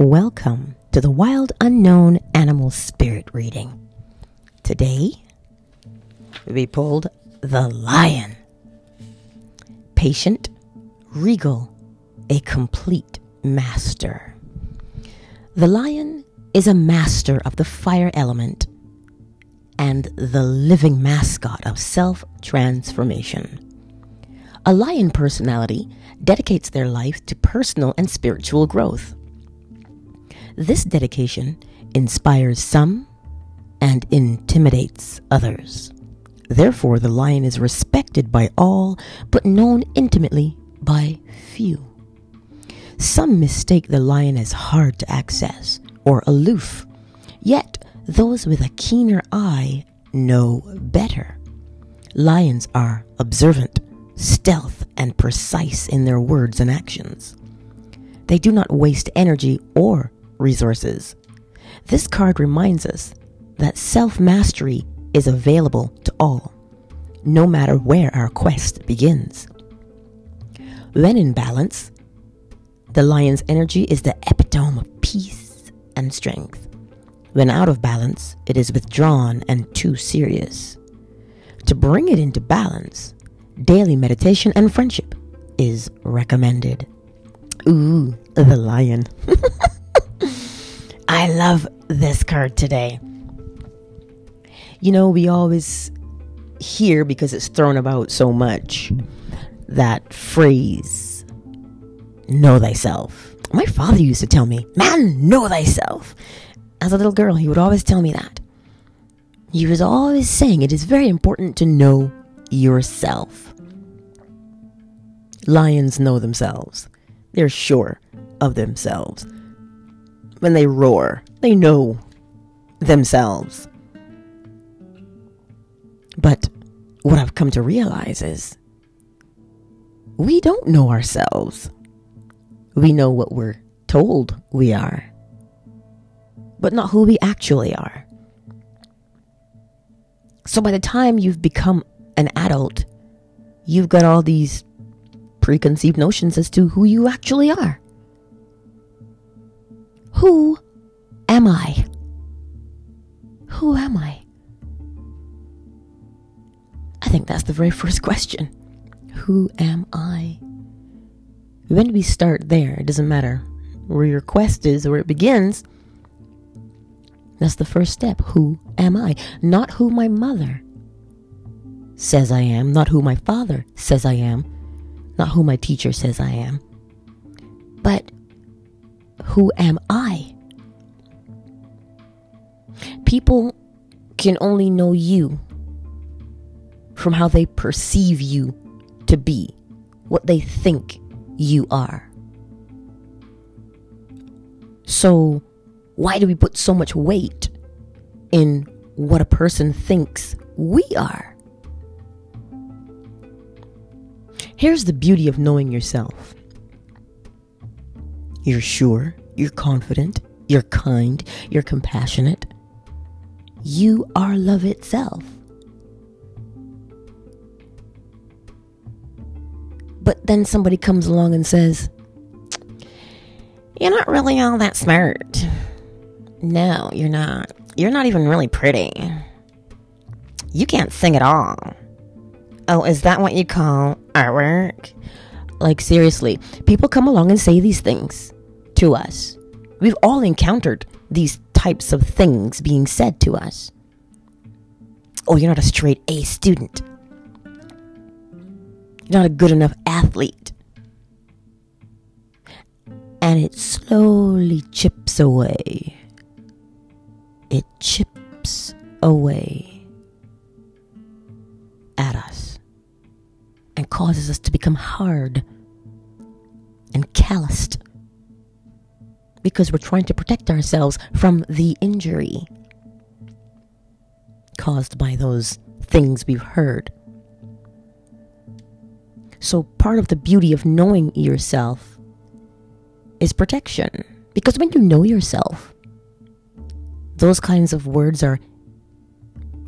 Welcome to the Wild Unknown Animal Spirit reading. Today, we pulled the lion. Patient, regal, a complete master. The lion is a master of the fire element and the living mascot of self transformation. A lion personality dedicates their life to personal and spiritual growth. This dedication inspires some and intimidates others. Therefore, the lion is respected by all, but known intimately by few. Some mistake the lion as hard to access or aloof, yet, those with a keener eye know better. Lions are observant, stealth, and precise in their words and actions. They do not waste energy or resources. This card reminds us that self mastery is available to all, no matter where our quest begins. When in balance, the lion's energy is the epitome of peace and strength. When out of balance, it is withdrawn and too serious. To bring it into balance, daily meditation and friendship is recommended. Ooh, the lion. I love this card today. You know, we always hear because it's thrown about so much that phrase, know thyself. My father used to tell me, man, know thyself. As a little girl, he would always tell me that. He was always saying it is very important to know yourself. Lions know themselves. They're sure of themselves. When they roar, they know themselves. But what I've come to realize is we don't know ourselves. We know what we're told we are, but not who we actually are. So by the time you've become an adult, you've got all these preconceived notions as to who you actually are. Who am I? Who am I? I think that's the very first question. Who am I? When we start there, it doesn't matter where your quest is or where it begins. That's the first step. Who am I? Not who my mother says I am, not who my father says I am, not who my teacher says I am, but who am I? People can only know you from how they perceive you to be, what they think you are. So, why do we put so much weight in what a person thinks we are? Here's the beauty of knowing yourself you're sure, you're confident, you're kind, you're compassionate. You are love itself. But then somebody comes along and says, You're not really all that smart. No, you're not. You're not even really pretty. You can't sing at all. Oh, is that what you call artwork? Like, seriously, people come along and say these things to us. We've all encountered these types of things being said to us. Oh, you're not a straight A student. You're not a good enough athlete. And it slowly chips away. It chips away at us and causes us to become hard and calloused because we're trying to protect ourselves from the injury caused by those things we've heard. So, part of the beauty of knowing yourself is protection. Because when you know yourself, those kinds of words are,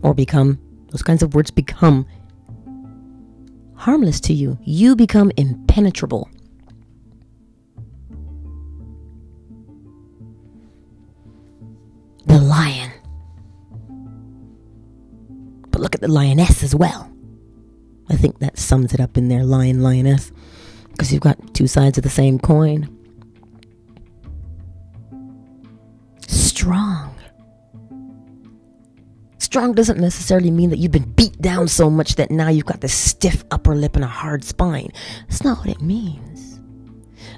or become, those kinds of words become harmless to you. You become impenetrable. The lioness as well. I think that sums it up in there lion, lioness. Because you've got two sides of the same coin. Strong. Strong doesn't necessarily mean that you've been beat down so much that now you've got this stiff upper lip and a hard spine. That's not what it means.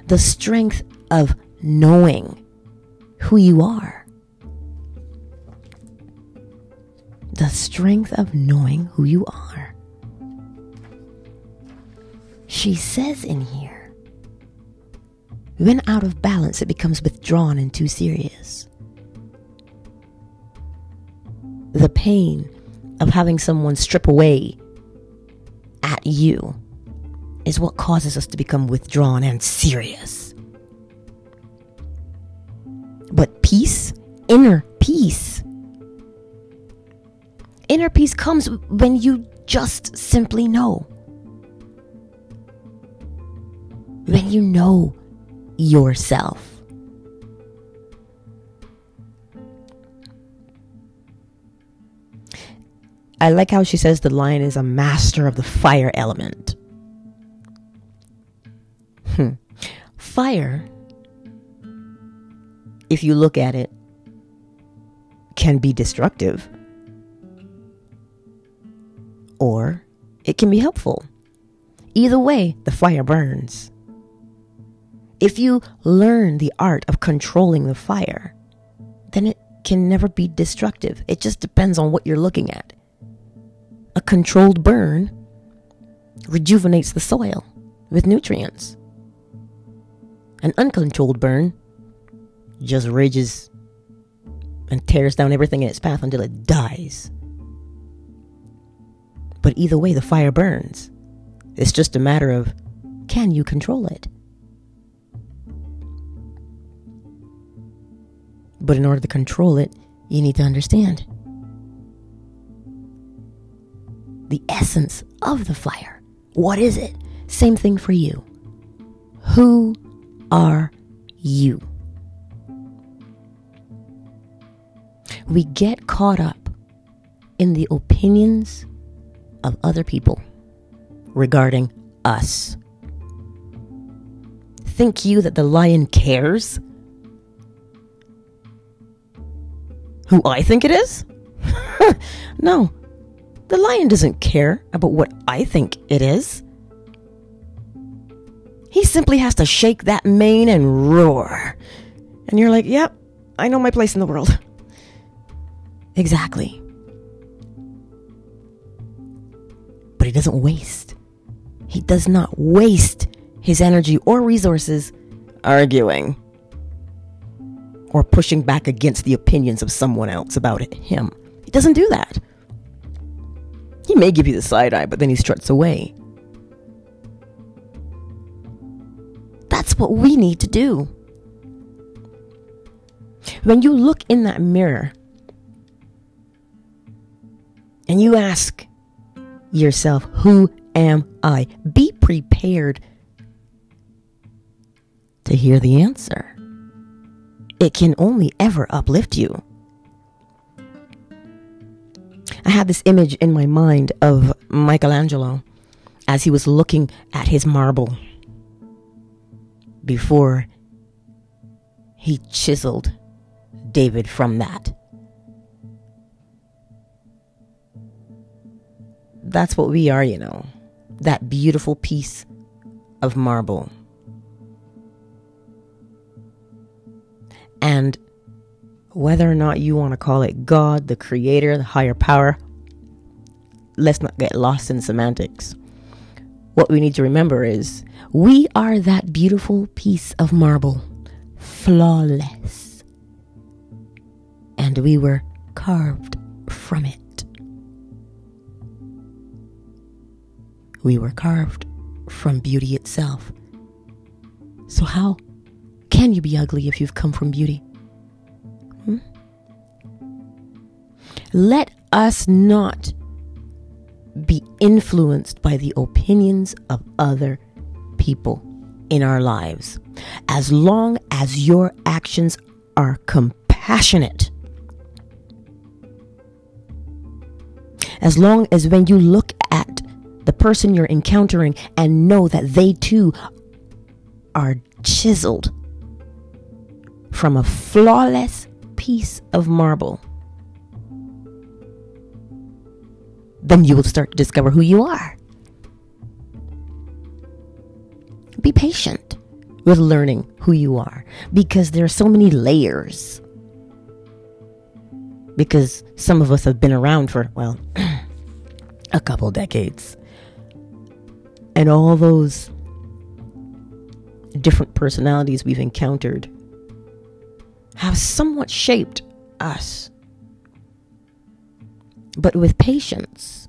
The strength of knowing who you are. The strength of knowing who you are. She says in here, when out of balance, it becomes withdrawn and too serious. The pain of having someone strip away at you is what causes us to become withdrawn and serious. But peace, inner peace, inner peace comes when you just simply know. When you know yourself. I like how she says the lion is a master of the fire element. Hmm. Fire, if you look at it, can be destructive or it can be helpful. Either way, the fire burns. If you learn the art of controlling the fire, then it can never be destructive. It just depends on what you're looking at. A controlled burn rejuvenates the soil with nutrients. An uncontrolled burn just rages and tears down everything in its path until it dies. But either way, the fire burns. It's just a matter of can you control it? But in order to control it, you need to understand the essence of the fire. What is it? Same thing for you. Who are you? We get caught up in the opinions of other people regarding us. Think you that the lion cares? Who I think it is? no. The lion doesn't care about what I think it is. He simply has to shake that mane and roar. And you're like, yep, I know my place in the world. Exactly. He doesn't waste. He does not waste his energy or resources arguing or pushing back against the opinions of someone else about him. He doesn't do that. He may give you the side eye, but then he struts away. That's what we need to do. When you look in that mirror and you ask yourself, Who am I? Be prepared to hear the answer. It can only ever uplift you. I had this image in my mind of Michelangelo as he was looking at his marble before he chiseled David from that. That's what we are, you know. That beautiful piece of marble. And whether or not you want to call it God, the creator, the higher power, let's not get lost in semantics. What we need to remember is we are that beautiful piece of marble, flawless. And we were carved from it. We were carved from beauty itself. So, how can you be ugly if you've come from beauty? Hmm? Let us not be influenced by the opinions of other people in our lives. As long as your actions are compassionate, as long as when you look the person you're encountering and know that they too are chiseled from a flawless piece of marble, then you will start to discover who you are. Be patient with learning who you are because there are so many layers. Because some of us have been around for, well, a couple decades. And all those different personalities we've encountered have somewhat shaped us. But with patience,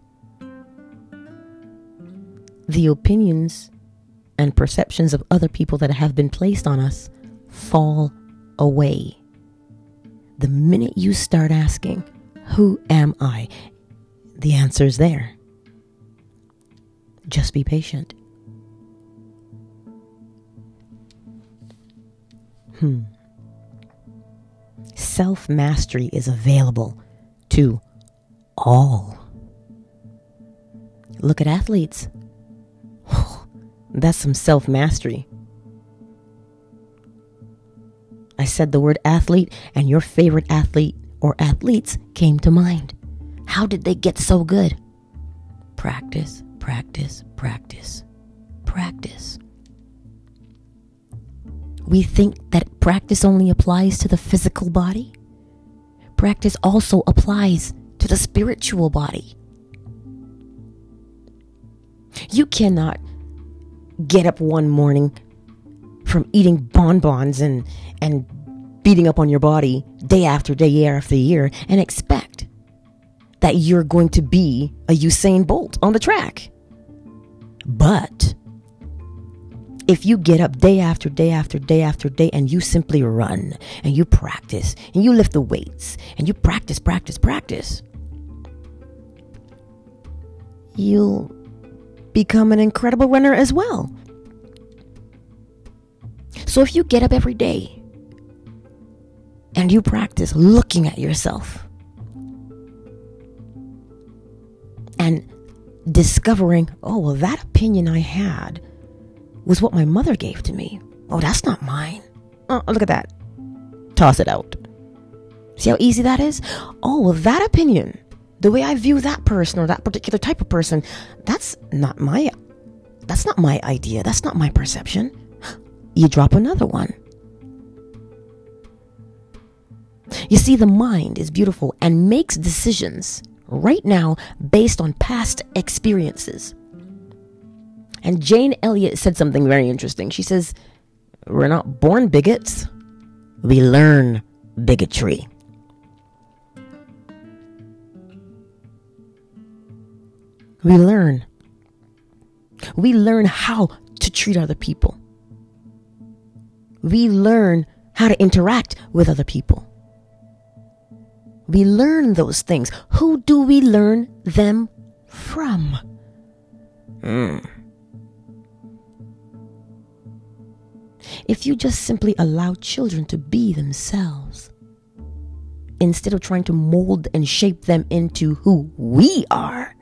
the opinions and perceptions of other people that have been placed on us fall away. The minute you start asking, Who am I? the answer's there. Just be patient. Hmm. Self mastery is available to all. Look at athletes. That's some self mastery. I said the word athlete, and your favorite athlete or athletes came to mind. How did they get so good? Practice, practice, practice, practice. We think that practice only applies to the physical body. Practice also applies to the spiritual body. You cannot get up one morning from eating bonbons and and beating up on your body day after day, year after year, and expect that you're going to be a Usain Bolt on the track. But if you get up day after day after day after day and you simply run and you practice and you lift the weights and you practice, practice, practice, you'll become an incredible runner as well. So if you get up every day and you practice looking at yourself and discovering, oh, well, that opinion I had was what my mother gave to me. Oh, that's not mine. Oh, look at that. Toss it out. See how easy that is? Oh, well, that opinion the way I view that person or that particular type of person, that's not my that's not my idea. That's not my perception. You drop another one. You see, the mind is beautiful and makes decisions right now based on past experiences. And Jane Elliott said something very interesting. She says, We're not born bigots, we learn bigotry. We learn. We learn how to treat other people. We learn how to interact with other people. We learn those things. Who do we learn them from? Mm. If you just simply allow children to be themselves, instead of trying to mold and shape them into who we are,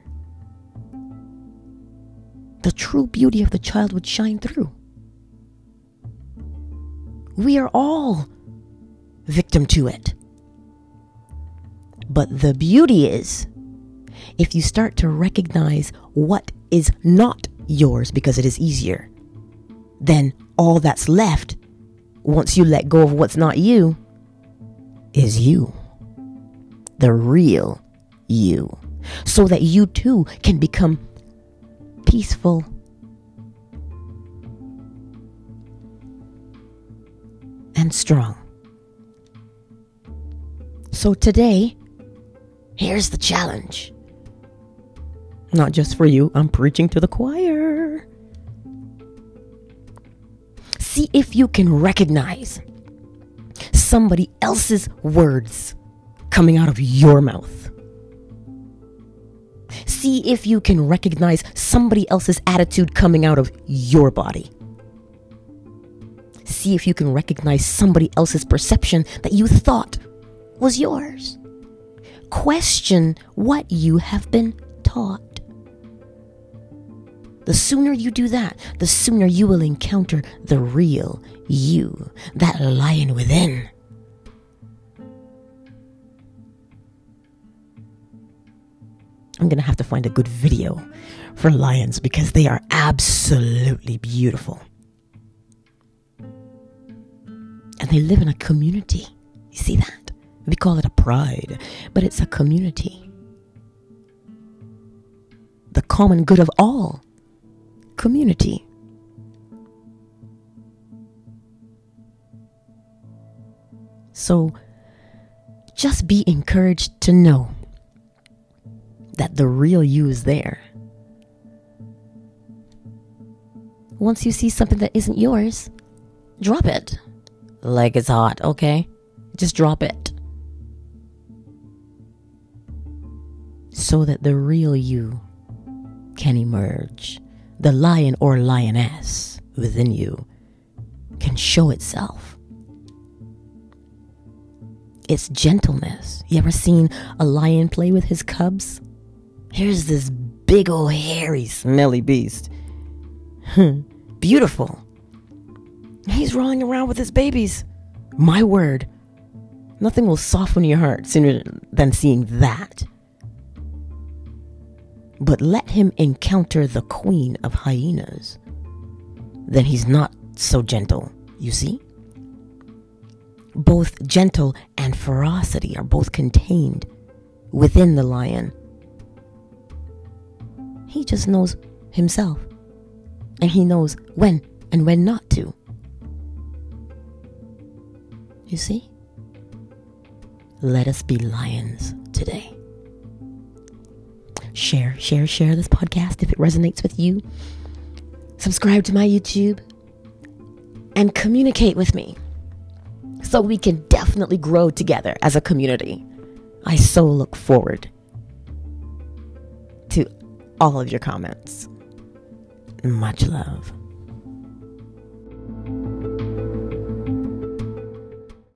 the true beauty of the child would shine through. We are all victim to it. But the beauty is, if you start to recognize what is not yours because it is easier, then all that's left, once you let go of what's not you, is you. The real you. So that you too can become peaceful. And strong. So today, here's the challenge. Not just for you, I'm preaching to the choir. See if you can recognize somebody else's words coming out of your mouth see if you can recognize somebody else's attitude coming out of your body. See if you can recognize somebody else's perception that you thought was yours. Question what you have been taught. The sooner you do that, the sooner you will encounter the real you, that lion within. I'm going to have to find a good video for lions because they are absolutely beautiful. And they live in a community. You see that? We call it a pride, but it's a community. The common good of all community. So just be encouraged to know that the real you is there. Once you see something that isn't yours, drop it. Like it's hot, okay? Just drop it. So that the real you can emerge. The lion or lioness within you can show itself. It's gentleness. You ever seen a lion play with his cubs? Here's this big old hairy smelly beast. Hmm, beautiful. He's rolling around with his babies. My word. Nothing will soften your heart sooner than seeing that. But let him encounter the queen of hyenas. Then he's not so gentle, you see? Both gentle and ferocity are both contained within the lion. He just knows himself. And he knows when and when not to. You see? Let us be lions today. Share, share, share this podcast if it resonates with you. Subscribe to my YouTube and communicate with me so we can definitely grow together as a community. I so look forward to all of your comments. Much love.